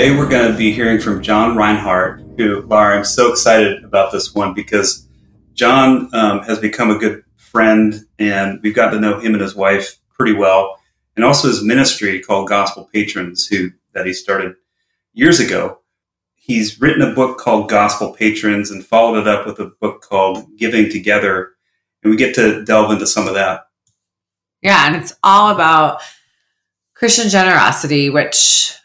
Today we're going to be hearing from John Rinehart, who, Lara, I'm so excited about this one because John um, has become a good friend and we've got to know him and his wife pretty well. And also his ministry called Gospel Patrons, who that he started years ago. He's written a book called Gospel Patrons and followed it up with a book called Giving Together. And we get to delve into some of that. Yeah, and it's all about Christian generosity, which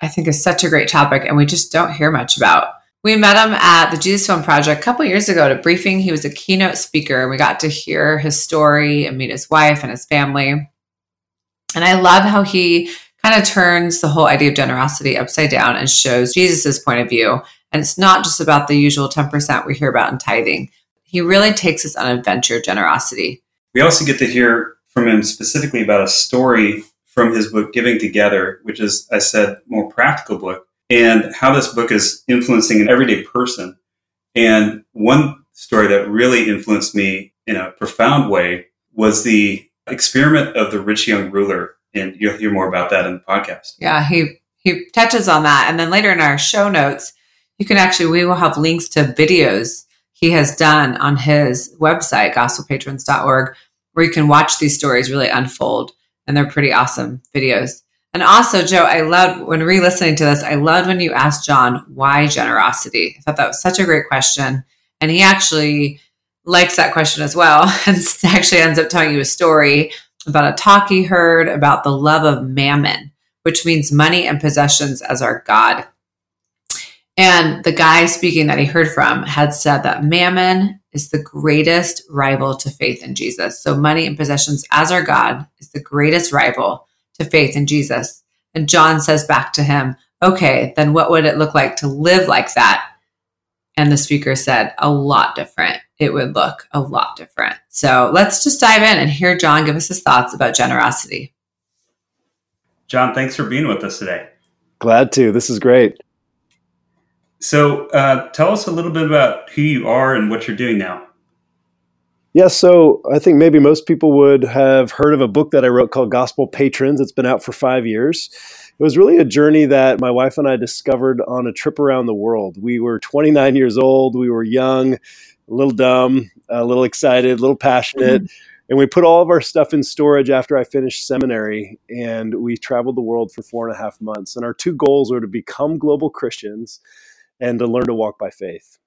I think is such a great topic and we just don't hear much about. We met him at the Jesus Film Project a couple years ago at a briefing. He was a keynote speaker and we got to hear his story and meet his wife and his family. And I love how he kind of turns the whole idea of generosity upside down and shows Jesus's point of view. And it's not just about the usual 10% we hear about in tithing. He really takes us on adventure generosity. We also get to hear from him specifically about a story from his book Giving Together, which is, I said, more practical book, and how this book is influencing an everyday person. And one story that really influenced me in a profound way was the experiment of the rich young ruler. And you'll hear more about that in the podcast. Yeah, he he touches on that. And then later in our show notes, you can actually we will have links to videos he has done on his website, gospelpatrons.org, where you can watch these stories really unfold and they're pretty awesome videos. And also, Joe, I loved when re listening to this, I loved when you asked John, why generosity? I thought that was such a great question. And he actually likes that question as well and actually ends up telling you a story about a talk he heard about the love of mammon, which means money and possessions as our God. And the guy speaking that he heard from had said that mammon is the greatest rival to faith in Jesus. So, money and possessions as our God is the greatest rival to faith in Jesus. And John says back to him, Okay, then what would it look like to live like that? And the speaker said, A lot different. It would look a lot different. So, let's just dive in and hear John give us his thoughts about generosity. John, thanks for being with us today. Glad to. This is great. So, uh, tell us a little bit about who you are and what you're doing now. Yeah, so I think maybe most people would have heard of a book that I wrote called Gospel Patrons. It's been out for five years. It was really a journey that my wife and I discovered on a trip around the world. We were 29 years old, we were young, a little dumb, a little excited, a little passionate. Mm-hmm. And we put all of our stuff in storage after I finished seminary, and we traveled the world for four and a half months. And our two goals were to become global Christians and to learn to walk by faith.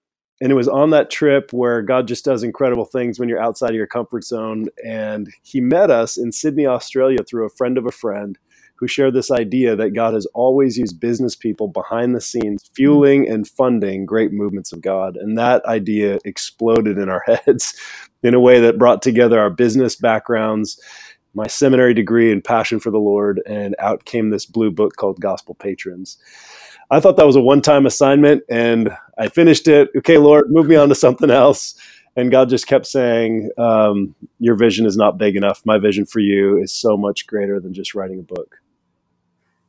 And it was on that trip where God just does incredible things when you're outside of your comfort zone. And He met us in Sydney, Australia through a friend of a friend who shared this idea that God has always used business people behind the scenes, fueling and funding great movements of God. And that idea exploded in our heads in a way that brought together our business backgrounds, my seminary degree, and passion for the Lord. And out came this blue book called Gospel Patrons. I thought that was a one time assignment and I finished it. Okay, Lord, move me on to something else. And God just kept saying, um, Your vision is not big enough. My vision for you is so much greater than just writing a book.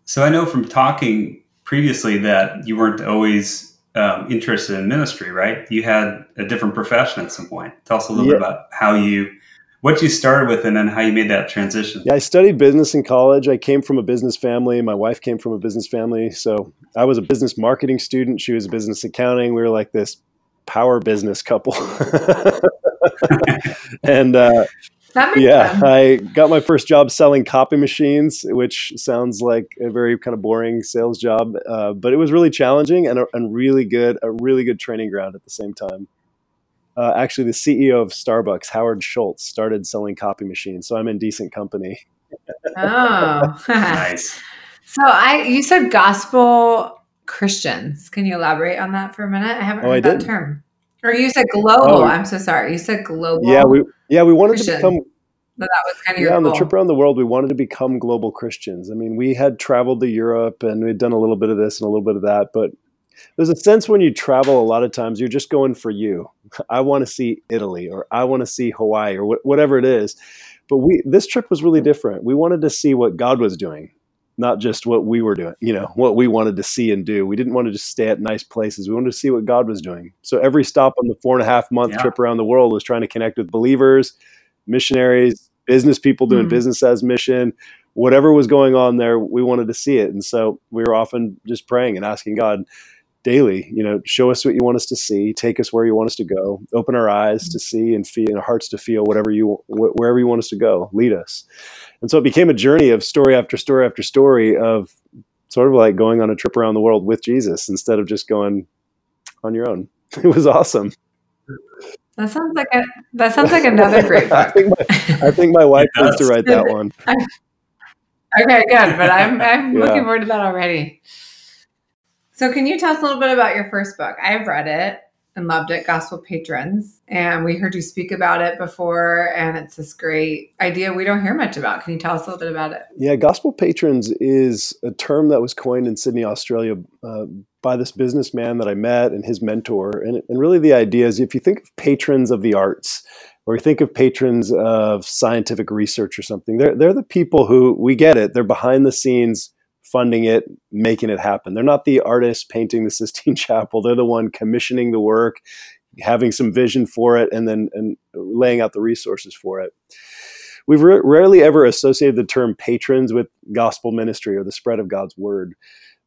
So I know from talking previously that you weren't always um, interested in ministry, right? You had a different profession at some point. Tell us a little yeah. bit about how you what you started with and then how you made that transition. Yeah, I studied business in college. I came from a business family. My wife came from a business family. So I was a business marketing student. She was business accounting. We were like this power business couple. and uh, yeah, sense. I got my first job selling copy machines, which sounds like a very kind of boring sales job, uh, but it was really challenging and, a, and really good, a really good training ground at the same time uh, actually the CEO of Starbucks, Howard Schultz, started selling copy machines. So I'm in decent company. oh, nice. So I, you said gospel Christians. Can you elaborate on that for a minute? I haven't oh, heard I that did. term. Or you said global. Oh, I'm so sorry. You said global. Yeah, we yeah we wanted Christian. to become. So that was kind of yeah. on the trip around the world, we wanted to become global Christians. I mean, we had traveled to Europe and we'd done a little bit of this and a little bit of that, but there's a sense when you travel a lot of times you're just going for you i want to see italy or i want to see hawaii or wh- whatever it is but we this trip was really different we wanted to see what god was doing not just what we were doing you know what we wanted to see and do we didn't want to just stay at nice places we wanted to see what god was doing so every stop on the four and a half month yeah. trip around the world was trying to connect with believers missionaries business people doing mm-hmm. business as mission whatever was going on there, we wanted to see it. And so we were often just praying and asking God daily, you know, show us what you want us to see, take us where you want us to go, open our eyes to mm-hmm. see and feel, and our hearts to feel whatever you, wherever you want us to go, lead us. And so it became a journey of story after story after story of sort of like going on a trip around the world with Jesus instead of just going on your own. It was awesome. That sounds like a that sounds like another great book. I think my, I think my wife needs to write that one. okay, good. But I'm I'm Yeah. looking forward to that already. So can you tell us a little bit about your first book? I've read it and loved it, Gospel Patrons. And we heard you speak about it before, and it's this great idea we don't hear much about. Can you tell us a little bit about it? Yeah, gospel patrons is a term that was coined in Sydney, Australia, uh, by this businessman that I met and his mentor. And, and really, the idea is if you think of patrons of the arts, or you think of patrons of scientific research or something, they're they're the people who we get it. They're behind the scenes, funding it, making it happen. They're not the artist painting the Sistine Chapel. They're the one commissioning the work, having some vision for it, and then and laying out the resources for it we've ra- rarely ever associated the term patrons with gospel ministry or the spread of God's word.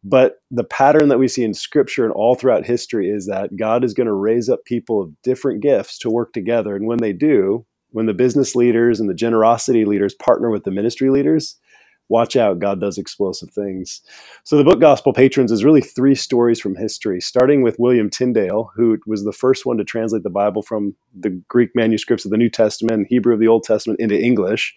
But the pattern that we see in scripture and all throughout history is that God is going to raise up people of different gifts to work together. And when they do, when the business leaders and the generosity leaders partner with the ministry leaders, watch out, God does explosive things. So the book Gospel Patrons is really three stories from history, starting with William Tyndale, who was the first one to translate the Bible from the Greek manuscripts of the New Testament Hebrew of the Old Testament into English.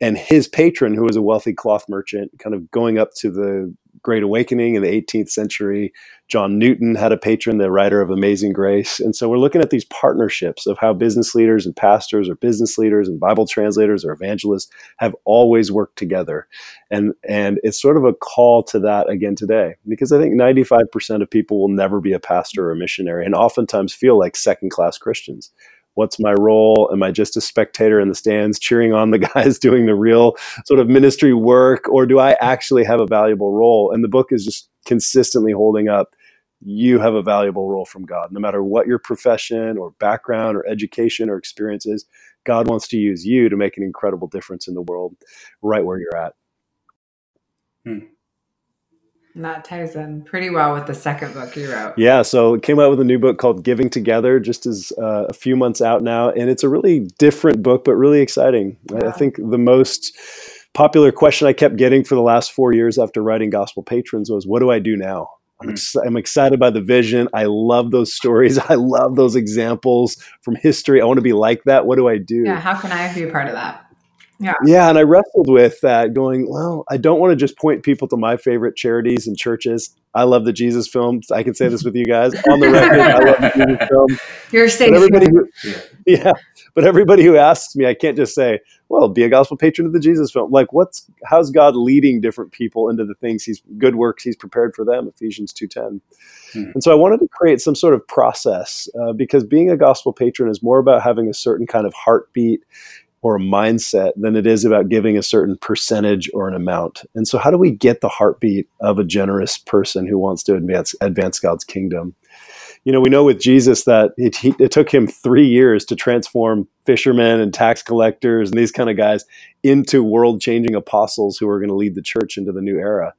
And his patron, who was a wealthy cloth merchant, kind of going up to the Great Awakening in the 18th century. John Newton had a patron, the writer of Amazing Grace. And so we're looking at these partnerships of how business leaders and pastors or business leaders and Bible translators or evangelists have always worked together. And, and it's sort of a call to that again today, because I think 95% of people will never be a pastor or a missionary and oftentimes feel like second class Christians what's my role? Am i just a spectator in the stands cheering on the guys doing the real sort of ministry work? Or do i actually have a valuable role? And the book is just consistently holding up you have a valuable role from god. No matter what your profession or background or education or experience is god wants to use you to make an incredible difference in the world right where you're at hmm. And that ties in pretty well with the second book you wrote. Yeah, so it came out with a new book called Giving Together, just as uh, a few months out now, and it's a really different book, but really exciting. I- I think the most popular question I kept getting for the last four years after writing Gospel Patrons was, "What do I do now?" I'm, Mm. ex- I'm excited by the vision. I love those stories. I love those examples from history. I want to be like that. What do I do? Yeah, how can I be a part of that? Yeah, Yeah. and I wrestled with that, going, well, I don't want to just point people to my favorite charities and churches. I love the Jesus films. I can say this with you guys on the record. I love the Jesus film. You're But safe. everybody who, Yeah. yeah, but everybody who asks me, I can't just say, well, be a gospel patron of the Jesus film. Like, what's how's God leading different people into the things He's good works He's prepared for them? Ephesians two ten. Hmm. And so I wanted to create some sort of process uh, because being a gospel patron is more about having a certain kind of heartbeat or a mindset than it is about giving a certain percentage or an amount. And so, how do we get the heartbeat of a generous person who wants to advance advance God's kingdom? You know, we know with Jesus that it, he, it took him three years to transform fishermen and tax collectors and these kind of guys into world changing apostles who are going to lead the church into the new era.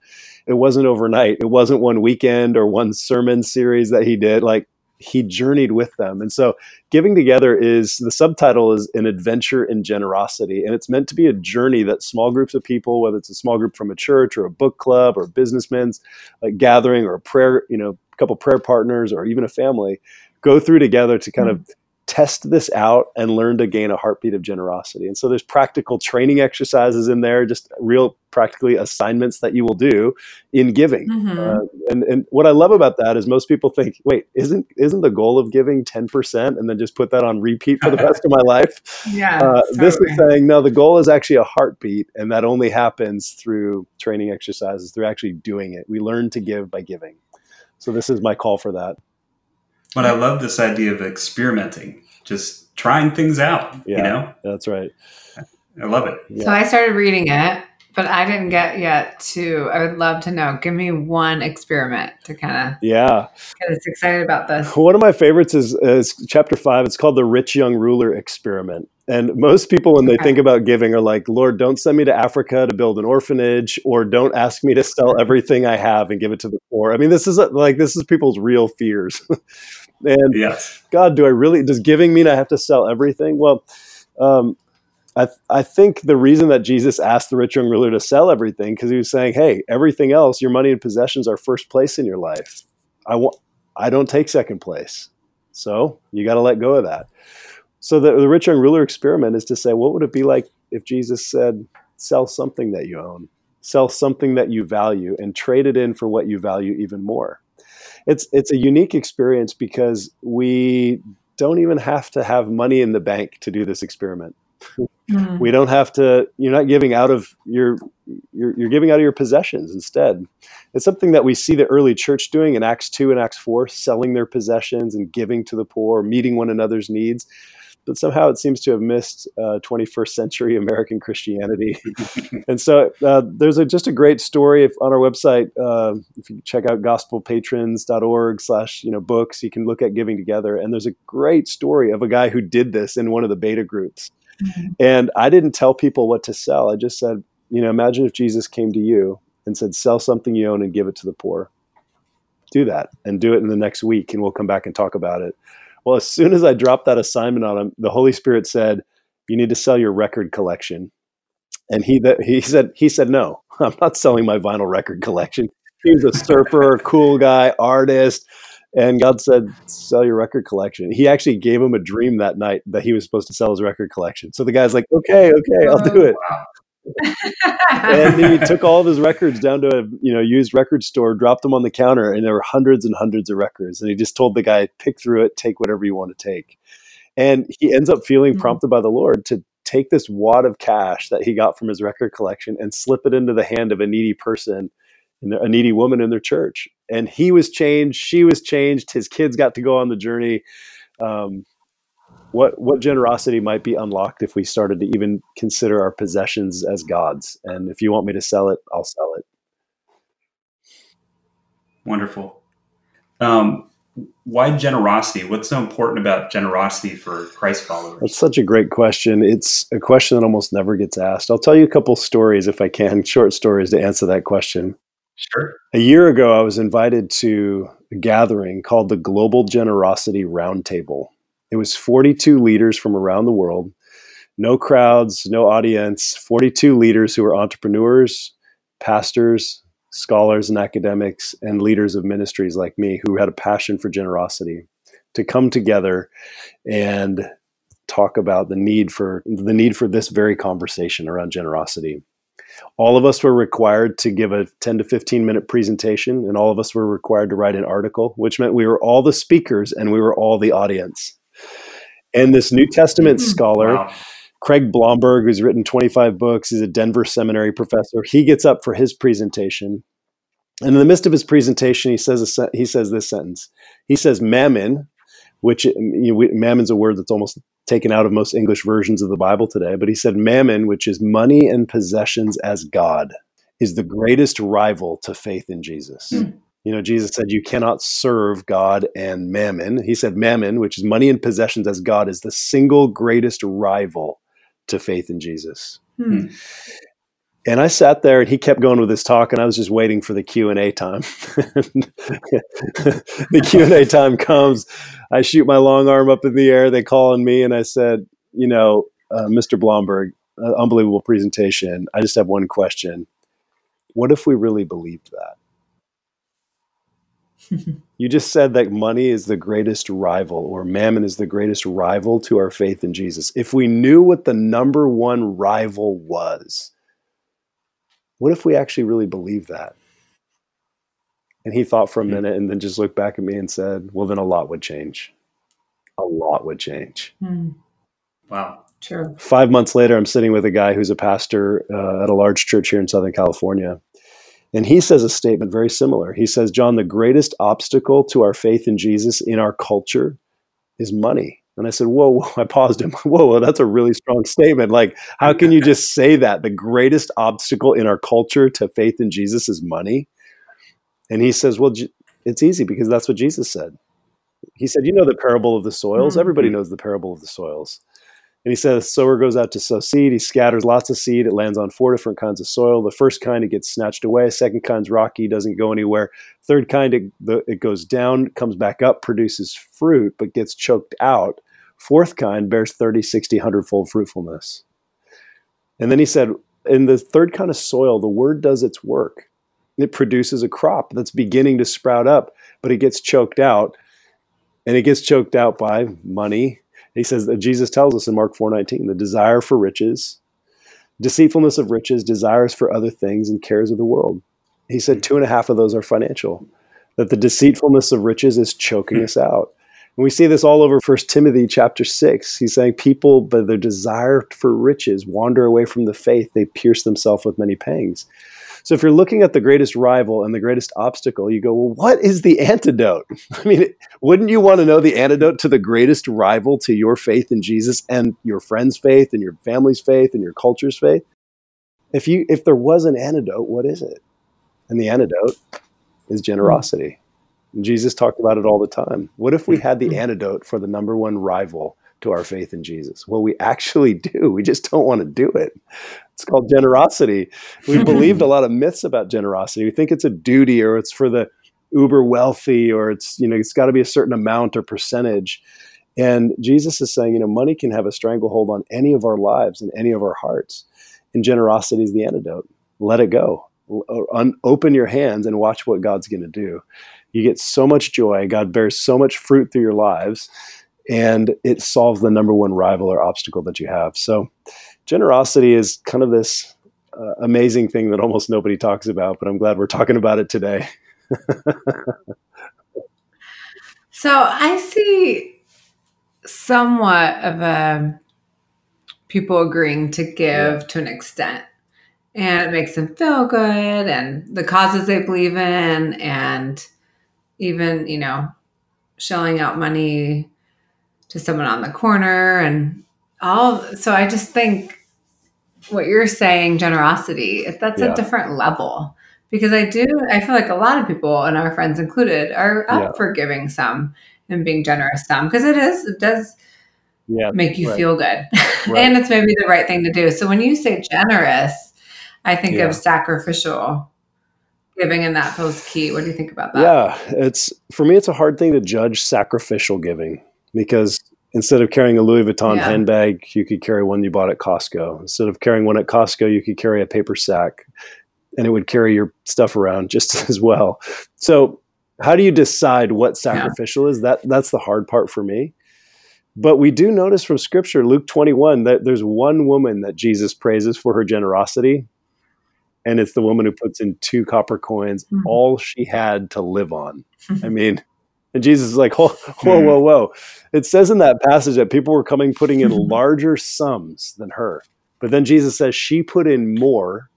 It wasn't overnight. It wasn't one weekend or one sermon series that he did. Like he journeyed with them. And so giving together is the subtitle is an adventure in generosity. And it's meant to be a journey that small groups of people, whether it's a small group from a church or a book club or a businessman's like gathering or a prayer, you know, a couple prayer partners or even a family go through together to kind hmm. of test this out and learn to gain a heartbeat of generosity. And so there's practical training exercises in there, just real practically assignments that you will do in giving. Mhm. Uh, and and what I love about that is most people think, wait, isn't isn't the goal of giving 10% and then just put that on repeat for the rest of my life? yeah. Uh, this is saying no, the goal is actually a heartbeat, and that only happens through training exercises, through actually doing it. We learn to give by giving. So this is my call for that. But I love this idea of experimenting, just trying things out. You Yeah. know, That's right. I love it. Yeah. So I started reading it But I didn't get yet to. I would love to know. Give me one experiment to kind of Yeah. get us excited about this. One of my favorites is, is chapter five. It's called the rich young ruler experiment. And most people, when they Okay. think about giving, are like, Lord, don't send me to Africa to build an orphanage, or don't ask me to sell everything I have and give it to the poor. I mean, this is a, like, this is people's real fears. and Yes. God, do I really, does giving mean I have to sell everything? Well, um, I, I think the reason that Jesus asked the rich young ruler to sell everything, because he was saying, hey, everything else, your money and possessions are first place in your life. I want, I don't take second place. So you got to let go of that. So the, the rich young ruler experiment is to say, what would it be like if Jesus said, sell something that you own, sell something that you value, and trade it in for what you value even more? It's it's a unique experience because we don't even have to have money in the bank to do this experiment. Mm. We don't have to. You're not giving out of your. You're, you're giving out of your possessions instead. It's something that we see the early church doing in Acts two and Acts four, selling their possessions and giving to the poor, meeting one another's needs. But somehow it seems to have missed uh, 21st century American Christianity. and so uh, there's a, just a great story if, on our website. Uh, if you check out gospelpatrons.org slash you know books, you can look at giving together. And there's a great story of a guy who did this in one of the beta groups. Mhm. And I didn't tell people what to sell. I just said, you know, imagine if Jesus came to you and said, sell something you own and give it to the poor. Do that and do it in the next week, and we'll come back and talk about it. Well, as soon as I dropped that assignment on him, the Holy Spirit said, "You need to sell your record collection." And he that he said he said, "No, I'm not selling my vinyl record collection." He was a surfer, cool guy, artist, and God said, "Sell your record collection." He actually gave him a dream that night that he was supposed to sell his record collection. So the guy's like, "Okay, okay, I'll do it." and he took all of his records down to a you know used record store, dropped them on the counter, and there were hundreds and hundreds of records. And he just told the guy, "Pick through it, take whatever you want to take." And he ends up feeling Mhm. prompted by the Lord to take this wad of cash that he got from his record collection and slip it into the hand of a needy person, a needy woman in their church. And he was changed. She was changed. His kids got to go on the journey. Um, what what generosity might be unlocked if we started to even consider our possessions as gods? And if you want me to sell it, I'll sell it. Wonderful. Um, why generosity? What's so important about generosity for Christ followers? That's such a great question. It's a question that almost never gets asked. I'll tell you a couple stories if I can, short stories to answer that question. Sure. A year ago, I was invited to a gathering called the Global Generosity Roundtable. It was 42 leaders from around the world, no crowds, no audience, 42 leaders who were entrepreneurs, pastors, scholars, and academics, and leaders of ministries like me who had a passion for generosity to come together and talk about the need for the need for this very conversation around generosity all of us were required to give a 10 to 15 minute presentation and all of us were required to write an article which meant we were all the speakers and we were all the audience and this new testament Mhm. scholar Wow. craig blomberg who's written 25 books he's a denver seminary professor he gets up for his presentation and in the midst of his presentation he says a he says this sentence he says mammon which you know, mammon's a word that's almost taken out of most English versions of the Bible today, but he said mammon, which is money and possessions as God, is the greatest rival to faith in Jesus. Hmm. You know, Jesus said you cannot serve God and mammon. He said mammon, which is money and possessions as God, is the single greatest rival to faith in Jesus. Hmm. And I sat there and he kept going with his talk and I was just waiting for the Q&A time. the Q&A time comes. I shoot my long arm up in the air. They call on me and I said, you know, uh, Mr. Blomberg, uh, unbelievable presentation. I just have one question. What if we really believed that? You just said that money is the greatest rival, or mammon is the greatest rival to our faith in Jesus. If we knew what the number one rival was, what if we actually really believe that? And he thought for a Hmm. minute and then just looked back at me and said, Well, then a lot would change. A lot would change. Hmm. Wow. True. Five months later, I'm sitting with a guy who's a pastor uh, at a large church here in Southern California. And he says a statement very similar. He says, John, the greatest obstacle to our faith in Jesus in our culture is money. And I said, whoa, whoa, I paused him. Whoa, whoa, that's a really strong statement. Like, how can you just say that? The greatest obstacle in our culture to faith in Jesus is money. And he says, well, it's easy because that's what Jesus said. He said, you know the parable of the soils? Mm-hmm. Everybody knows the parable of the soils. And he says, sower goes out to sow seed. He scatters lots of seed. It lands on four different kinds of soil. The first kind, it gets snatched away. Second kind's rocky, doesn't go anywhere. Third kind, it, the, it goes down, comes back up, produces fruit, but gets choked out. Fourth kind bears 30, 60, 100 fold fruitfulness. And then he said, in the third kind of soil, the word does its work. It produces a crop that's beginning to sprout up, but it gets choked out. And it gets choked out by money, he says that Jesus tells us in Mark 4:19, the desire for riches, deceitfulness of riches, desires for other things, and cares of the world. He said two and a half of those are financial. That the deceitfulness of riches is choking us out. And we see this all over First Timothy chapter six. He's saying people, by their desire for riches, wander away from the faith. They pierce themselves with many pangs. So if you're looking at the greatest rival and the greatest obstacle, you go, well, what is the antidote? I mean, wouldn't you want to know the antidote to the greatest rival to your faith in Jesus and your friend's faith and your family's faith and your culture's faith? If you if there was an antidote, what is it? And the antidote is hmm. generosity. And Jesus talked about it all the time. What if we hmm. had the hmm. antidote for the number one rival to our faith in Jesus? Well, we actually do. We just don't want to do it. It's called generosity. We believed a lot of myths about generosity. We think it's a duty or it's for the uber wealthy or it's, you know, it's got to be a certain amount or percentage. And Jesus is saying, you know, money can have a stranglehold on any of our lives and any of our hearts. And generosity is the antidote. Let it go. Un- open your hands and watch what God's going to do. You get so much joy. God bears so much fruit through your lives, and it solves the number one rival or obstacle that you have. So, generosity is kind of this uh, amazing thing that almost nobody talks about, but I'm glad we're talking about it today. so I see somewhat of a people agreeing to give yeah. to an extent. And it makes them feel good and the causes they believe in and even, you know, shelling out money to someone on the corner and all so I just think what you're saying, generosity, that's yeah. a different level. Because I do, I feel like a lot of people, and our friends included, are up yeah. for giving some and being generous some because it is, it does yeah, make you right. feel good. Right. and it's maybe the right thing to do. So when you say generous, I think yeah. of sacrificial giving and that feels key. What do you think about that? Yeah, it's for me, it's a hard thing to judge sacrificial giving because instead of carrying a Louis Vuitton yeah. handbag, you could carry one you bought at Costco. Instead of carrying one at Costco, you could carry a paper sack and it would carry your stuff around just as well. So, how do you decide what sacrificial yeah. is? That that's the hard part for me. But we do notice from scripture, Luke 21, that there's one woman that Jesus praises for her generosity. And it's the woman who puts in two copper coins, mm-hmm. all she had to live on. I mean, and Jesus is like, whoa, whoa, whoa, whoa. It says in that passage that people were coming putting in larger sums than her. But then Jesus says she put in more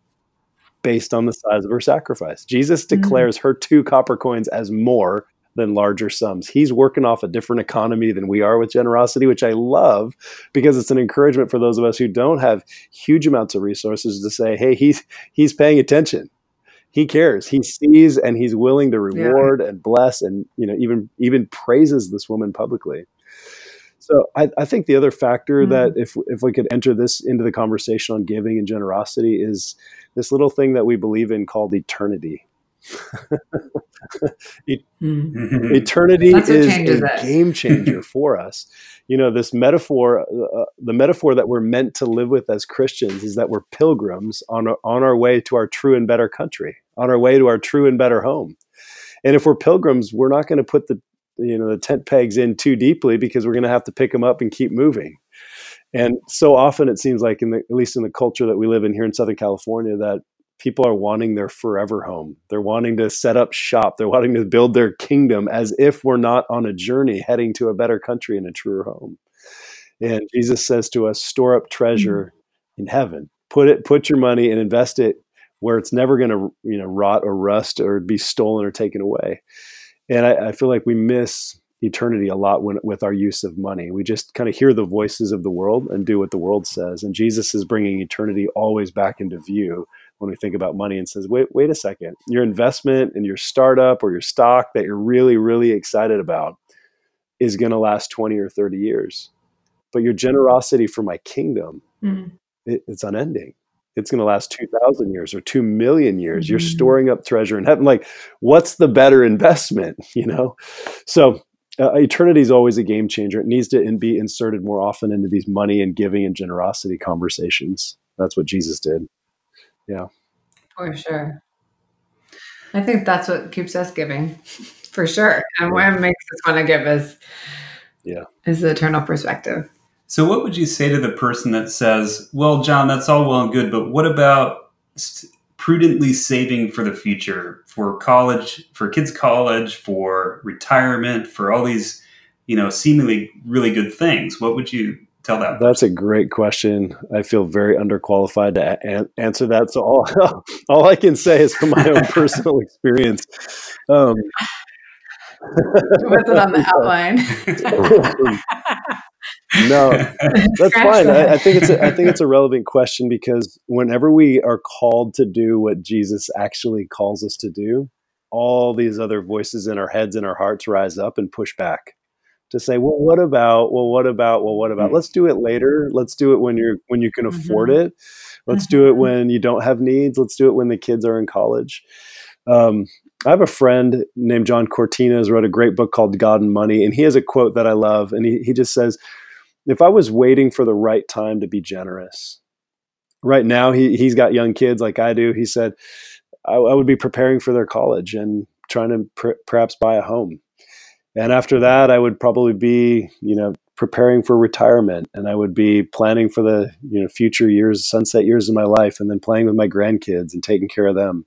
based on the size of her sacrifice. Jesus mm-hmm. declares her two copper coins as more than larger sums. He's working off a different economy than we are with generosity, which I love because it's an encouragement for those of us who don't have huge amounts of resources to say, hey, he's he's paying attention he cares. He sees and he's willing to reward yeah. and bless and you know even even praises this woman publicly. So I, I think the other factor mm-hmm. that if if we could enter this into the conversation on giving and generosity is this little thing that we believe in called eternity. mm-hmm. Eternity is a game changer for us. You know, this metaphor, uh, the metaphor that we're meant to live with as Christians is that we're pilgrims on on our way to our true and better country, on our way to our true and better home. And if we're pilgrims, we're not going to put the you know the tent pegs in too deeply because we're going to have to pick them up and keep moving. And so often it seems like in the at least in the culture that we live in here in Southern California that people are wanting their forever home. They're wanting to set up shop. They're wanting to build their kingdom as if we're not on a journey heading to a better country and a truer home. And Jesus says to us, store up treasure mm-hmm. in heaven. Put it, put your money and invest it where it's never going to, you know, rot or rust or be stolen or taken away. And I, I feel like we miss eternity a lot when, with our use of money. We just kind of hear the voices of the world and do what the world says. And Jesus is bringing eternity always back into view when we think about money and says, wait, wait a second, your investment in your startup or your stock that you're really, really excited about is going to last 20 or 30 years. But your generosity for my kingdom, mm. it, it's unending it's going to last 2000 years or 2 million years. Mm-hmm. you're storing up treasure in heaven. Like what's the better investment you know? So uh, eternity is always a game changer. It needs to in, be inserted more often into these money and giving and generosity conversations. That's what jesus did. Yeah. For sure. I think that's what keeps us giving for sure. And what makes us want to give is yeah. is the eternal perspective so, what would you say to the person that says, "Well, John, that's all well and good, but what about prudently saving for the future, for college, for kids' college, for retirement, for all these, you know, seemingly really good things?" What would you tell that? That's a great question. I feel very underqualified to a- answer that. So all, all I can say is from my own personal experience. Um, was it on the outline? No, that's fine. I, I, think it's a, I think it's a relevant question because whenever we are called to do what Jesus actually calls us to do, all these other voices in our heads and our hearts rise up and push back to say, well, what about? Well, what about? Well, what about? Mm-hmm. Let's do it later. Let's do it when you're when you can afford mm-hmm. it. Let's mm-hmm. do it mm-hmm. when you don't have needs. Let's do it when the kids are in college. Um, I have a friend named John Cortines wrote a great book called God and Money, and he has a quote that I love, and he, he just says, "If I was waiting for the right time to be generous, right now he he's got young kids like I do. He said I, I would be preparing for their college and trying to pr- perhaps buy a home, and after that I would probably be you know preparing for retirement, and I would be planning for the you know future years, sunset years of my life, and then playing with my grandkids and taking care of them."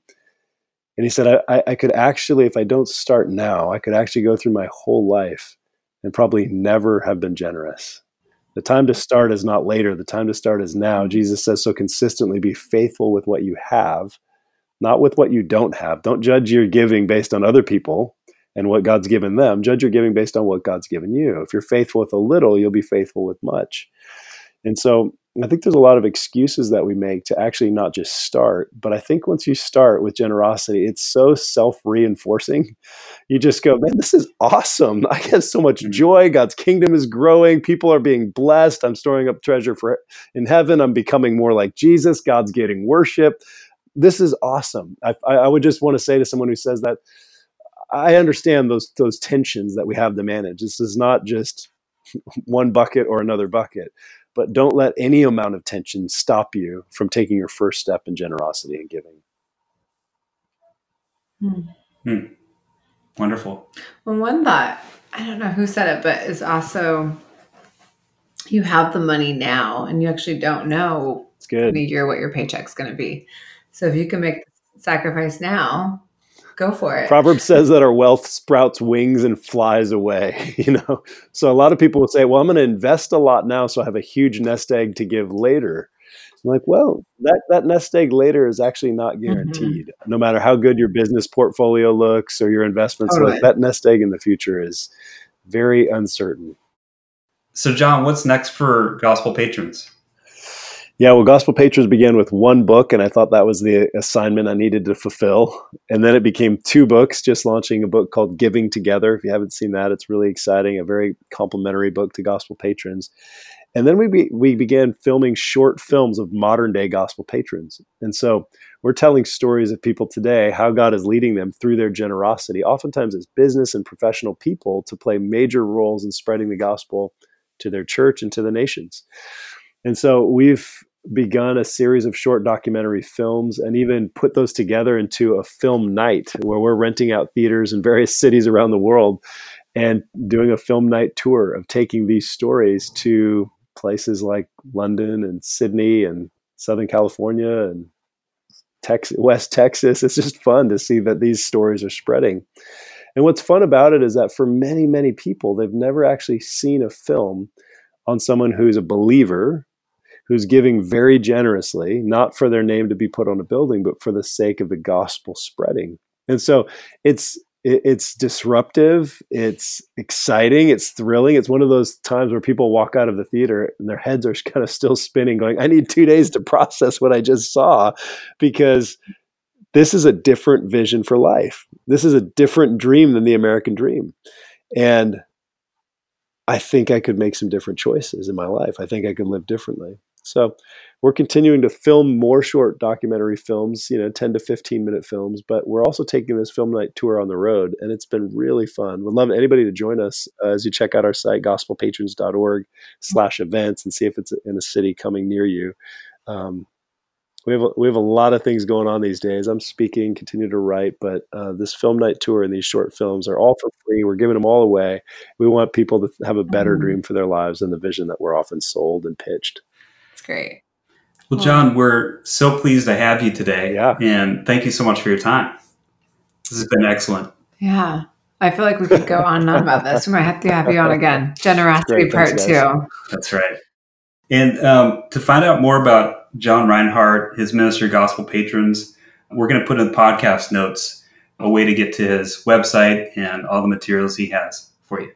And he said, I, I could actually, if I don't start now, I could actually go through my whole life and probably never have been generous. The time to start is not later. The time to start is now. Jesus says so consistently be faithful with what you have, not with what you don't have. Don't judge your giving based on other people and what God's given them. Judge your giving based on what God's given you. If you're faithful with a little, you'll be faithful with much. And so I think there's a lot of excuses that we make to actually not just start. But I think once you start with generosity, it's so self reinforcing. You just go, man, this is awesome. I get so much mm. joy. God's kingdom is growing. People are being blessed. I'm storing up treasure for in heaven. I'm becoming more like Jesus. God's getting worship. This is awesome. I, I would just want to say to someone who says that, I understand those those tensions that we have to manage. This is not just one bucket or another bucket but don't let any amount of tension stop you from taking your first step in generosity and giving. Hmm. Hmm. Wonderful. Well, one thought, I don't know who said it, but is also you have the money now and you actually don't know it's good. in a year what your paycheck's going to be. So if you can make the sacrifice now, go for it. Proverb says that our wealth sprouts wings and flies away, you know. So a lot of people will say, "Well, I'm going to invest a lot now so I have a huge nest egg to give later." I'm like, "Well, that that nest egg later is actually not mm-hmm. guaranteed. Mm-hmm. No matter how good your business portfolio looks or your investments totally. look, that nest egg in the future is very uncertain." So, John, what's next for gospel patrons? Yeah, well, Gospel Patrons began with one book, and I thought that was the assignment I needed to fulfill. And then it became two books, just launching a book called Giving Together. If you haven't seen that, it's really exciting, a very complimentary book to Gospel Patrons. And then we, be, we began filming short films of modern day Gospel patrons. And so we're telling stories of people today, how God is leading them through their generosity, oftentimes as business and professional people, to play major roles in spreading the gospel to their church and to the nations. And so we've begun a series of short documentary films and even put those together into a film night where we're renting out theaters in various cities around the world and doing a film night tour of taking these stories to places like London and Sydney and Southern California and Texas, West Texas. It's just fun to see that these stories are spreading. And what's fun about it is that for many, many people, they've never actually seen a film on someone who's a believer who's giving very generously, not for their name to be put on a building, but for the sake of the gospel spreading. And so it's it's disruptive, it's exciting, it's thrilling. It's one of those times where people walk out of the theater and their heads are kind of still spinning, going, I need two days to process what I just saw because this is a different vision for life. This is a different dream than the American dream. And I think I could make some different choices in my life. I think I could live differently. So we're continuing to film more short documentary films, you know, 10 to 15 minute films, but we're also taking this film night tour on the road and it's been really fun. We'd love anybody to join us uh, as you check out our site, gospelpatrons.org slash events and see if it's in a city coming near you. Um, we have a, we have a lot of things going on these days. I'm speaking, continue to write, but uh, this film night tour and these short films are all for free. We're giving them all away. We want people to have a better mm-hmm. dream for their lives than the vision that we're often sold and pitched. That's great. Well, John, we're so pleased to have you today. Yeah. And thank you so much for your time. This has been excellent. Yeah. I feel like we could go on and on about this. We might have to have you on again. Generosity Great, part thanks, two. That's right. And um, to find out more about John Rinehart, his ministry, Gospel Patrons. We're going to put in the podcast notes a way to get to his website and all the materials he has for you.